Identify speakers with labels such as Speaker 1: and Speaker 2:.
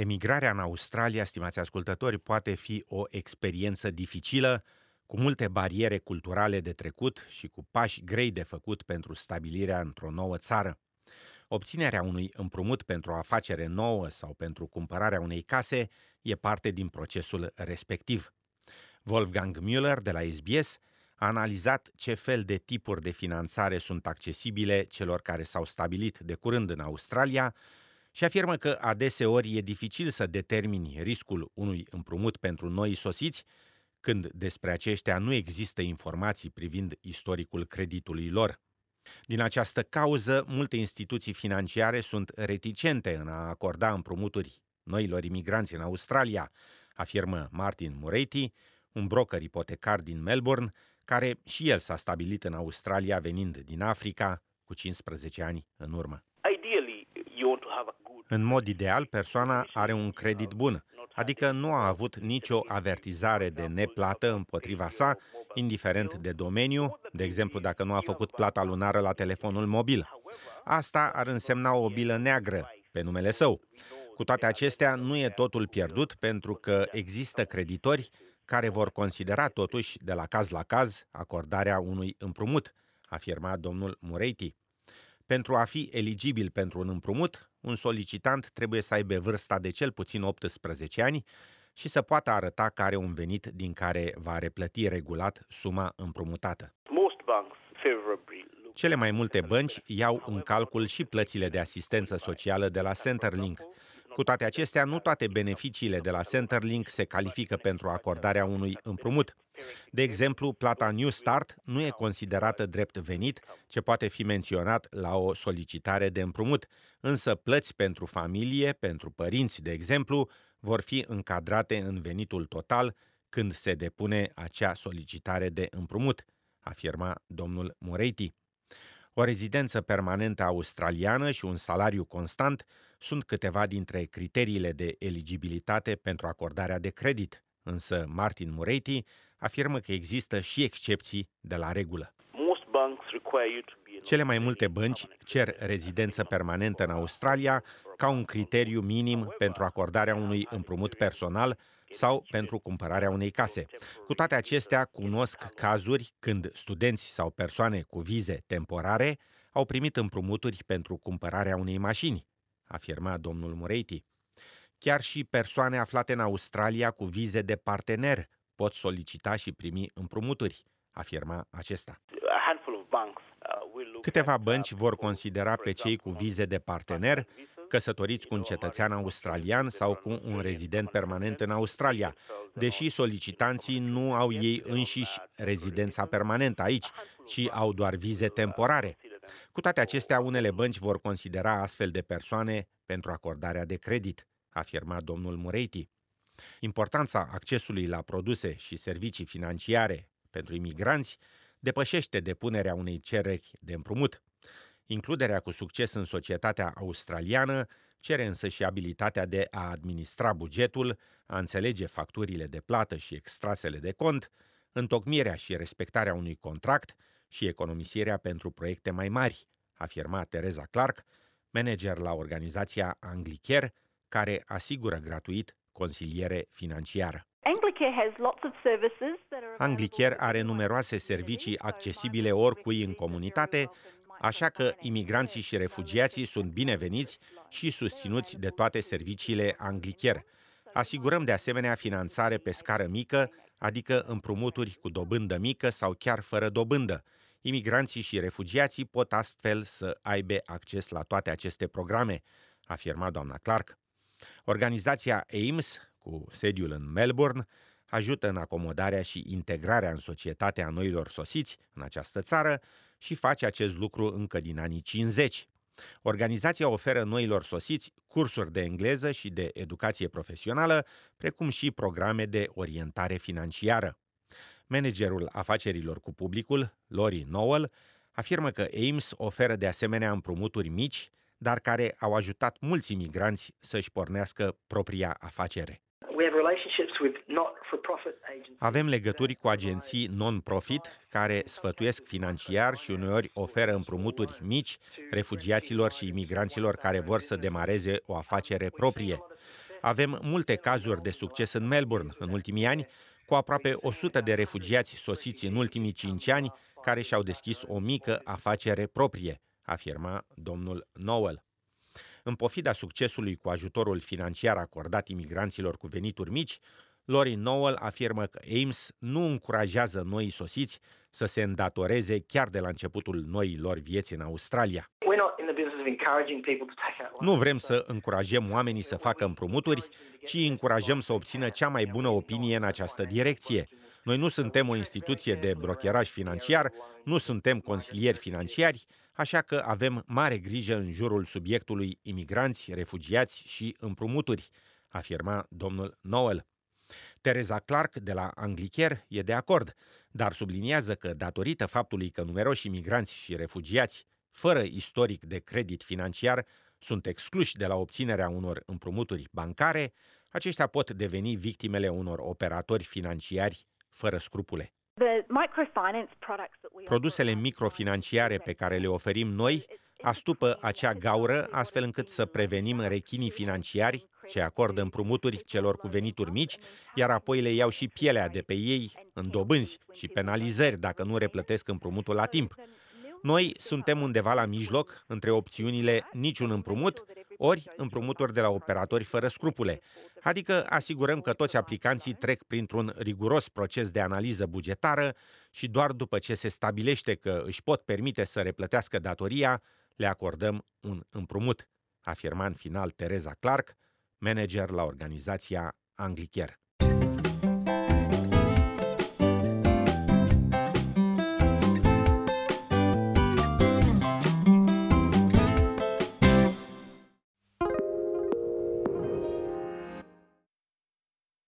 Speaker 1: Emigrarea în Australia, stimați ascultători, poate fi o experiență dificilă, cu multe bariere culturale de trecut și cu pași grei de făcut pentru stabilirea într-o nouă țară. Obținerea unui împrumut pentru o afacere nouă sau pentru cumpărarea unei case e parte din procesul respectiv. Wolfgang Müller de la SBS a analizat ce fel de tipuri de finanțare sunt accesibile celor care s-au stabilit de curând în Australia și afirmă că adeseori e dificil să determini riscul unui împrumut pentru noi sosiți când despre aceștia nu există informații privind istoricul creditului lor. Din această cauză, multe instituții financiare sunt reticente în a acorda împrumuturi noilor imigranți în Australia, afirmă Martin Muretti, un broker ipotecar din Melbourne, care și el s-a stabilit în Australia venind din Africa cu 15 ani în urmă. În mod ideal, persoana are un credit bun, adică nu a avut nicio avertizare de neplată împotriva sa, indiferent de domeniu, de exemplu dacă nu a făcut plata lunară la telefonul mobil. Asta ar însemna o bilă neagră pe numele său. Cu toate acestea, nu e totul pierdut pentru că există creditori care vor considera totuși de la caz la caz acordarea unui împrumut, afirma domnul Mureiti. Pentru a fi eligibil pentru un împrumut, un solicitant trebuie să aibă vârsta de cel puțin 18 ani și să poată arăta că are un venit din care va replăti regulat suma împrumutată. Cele mai multe bănci iau în calcul și plățile de asistență socială de la Centerlink, cu toate acestea, nu toate beneficiile de la Centerlink se califică pentru acordarea unui împrumut. De exemplu, plata New Start nu e considerată drept venit, ce poate fi menționat la o solicitare de împrumut, însă plăți pentru familie, pentru părinți, de exemplu, vor fi încadrate în venitul total când se depune acea solicitare de împrumut, afirma domnul Moretti. O rezidență permanentă australiană și un salariu constant sunt câteva dintre criteriile de eligibilitate pentru acordarea de credit, însă Martin Muretti afirmă că există și excepții de la regulă. Cele mai multe bănci cer rezidență permanentă în Australia ca un criteriu minim pentru acordarea unui împrumut personal sau pentru cumpărarea unei case. Cu toate acestea, cunosc cazuri când studenți sau persoane cu vize temporare au primit împrumuturi pentru cumpărarea unei mașini, afirma domnul Mureiti. Chiar și persoane aflate în Australia cu vize de partener pot solicita și primi împrumuturi, afirma acesta. Câteva bănci vor considera pe cei cu vize de partener căsătoriți cu un cetățean australian sau cu un rezident permanent în Australia, deși solicitanții nu au ei înșiși rezidența permanentă aici, ci au doar vize temporare. Cu toate acestea, unele bănci vor considera astfel de persoane pentru acordarea de credit, afirma domnul Mureiti. Importanța accesului la produse și servicii financiare pentru imigranți depășește depunerea unei cereri de împrumut. Includerea cu succes în societatea australiană cere însă și abilitatea de a administra bugetul, a înțelege facturile de plată și extrasele de cont, întocmirea și respectarea unui contract și economisirea pentru proiecte mai mari, afirma Teresa Clark, manager la organizația Anglicare, care asigură gratuit consiliere financiară. Anglicare are numeroase servicii accesibile oricui în comunitate, așa că imigranții și refugiații sunt bineveniți și susținuți de toate serviciile Anglicare. Asigurăm de asemenea finanțare pe scară mică, adică împrumuturi cu dobândă mică sau chiar fără dobândă. Imigranții și refugiații pot astfel să aibă acces la toate aceste programe, afirma doamna Clark. Organizația AIMS, cu sediul în Melbourne, ajută în acomodarea și integrarea în societatea noilor sosiți în această țară și face acest lucru încă din anii 50. Organizația oferă noilor sosiți cursuri de engleză și de educație profesională, precum și programe de orientare financiară. Managerul afacerilor cu publicul, Lori Nowell, afirmă că Ames oferă de asemenea împrumuturi mici, dar care au ajutat mulți imigranți să-și pornească propria afacere. Avem legături cu agenții non-profit care sfătuiesc financiar și uneori oferă împrumuturi mici refugiaților și imigranților care vor să demareze o afacere proprie. Avem multe cazuri de succes în Melbourne în ultimii ani, cu aproape 100 de refugiați sosiți în ultimii 5 ani care și-au deschis o mică afacere proprie, afirma domnul Noel. În pofida succesului cu ajutorul financiar acordat imigranților cu venituri mici, Lori Noel afirmă că Ames nu încurajează noi sosiți să se îndatoreze chiar de la începutul noii lor vieți în Australia. Nu vrem să încurajăm oamenii să facă împrumuturi, ci încurajăm să obțină cea mai bună opinie în această direcție. Noi nu suntem o instituție de brokeraj financiar, nu suntem consilieri financiari, așa că avem mare grijă în jurul subiectului imigranți, refugiați și împrumuturi, afirma domnul Noel. Teresa Clark de la Anglicare e de acord, dar subliniază că datorită faptului că numeroși imigranți și refugiați fără istoric de credit financiar sunt excluși de la obținerea unor împrumuturi bancare, aceștia pot deveni victimele unor operatori financiari fără scrupule. Produsele microfinanciare pe care le oferim noi astupă acea gaură astfel încât să prevenim rechinii financiari ce acordă împrumuturi celor cu venituri mici, iar apoi le iau și pielea de pe ei în dobânzi și penalizări dacă nu replătesc împrumutul la timp. Noi suntem undeva la mijloc între opțiunile niciun împrumut ori împrumuturi de la operatori fără scrupule, adică asigurăm că toți aplicanții trec printr-un riguros proces de analiză bugetară și doar după ce se stabilește că își pot permite să replătească datoria, le acordăm un împrumut, afirma în final Teresa Clark, manager la organizația Anglicare.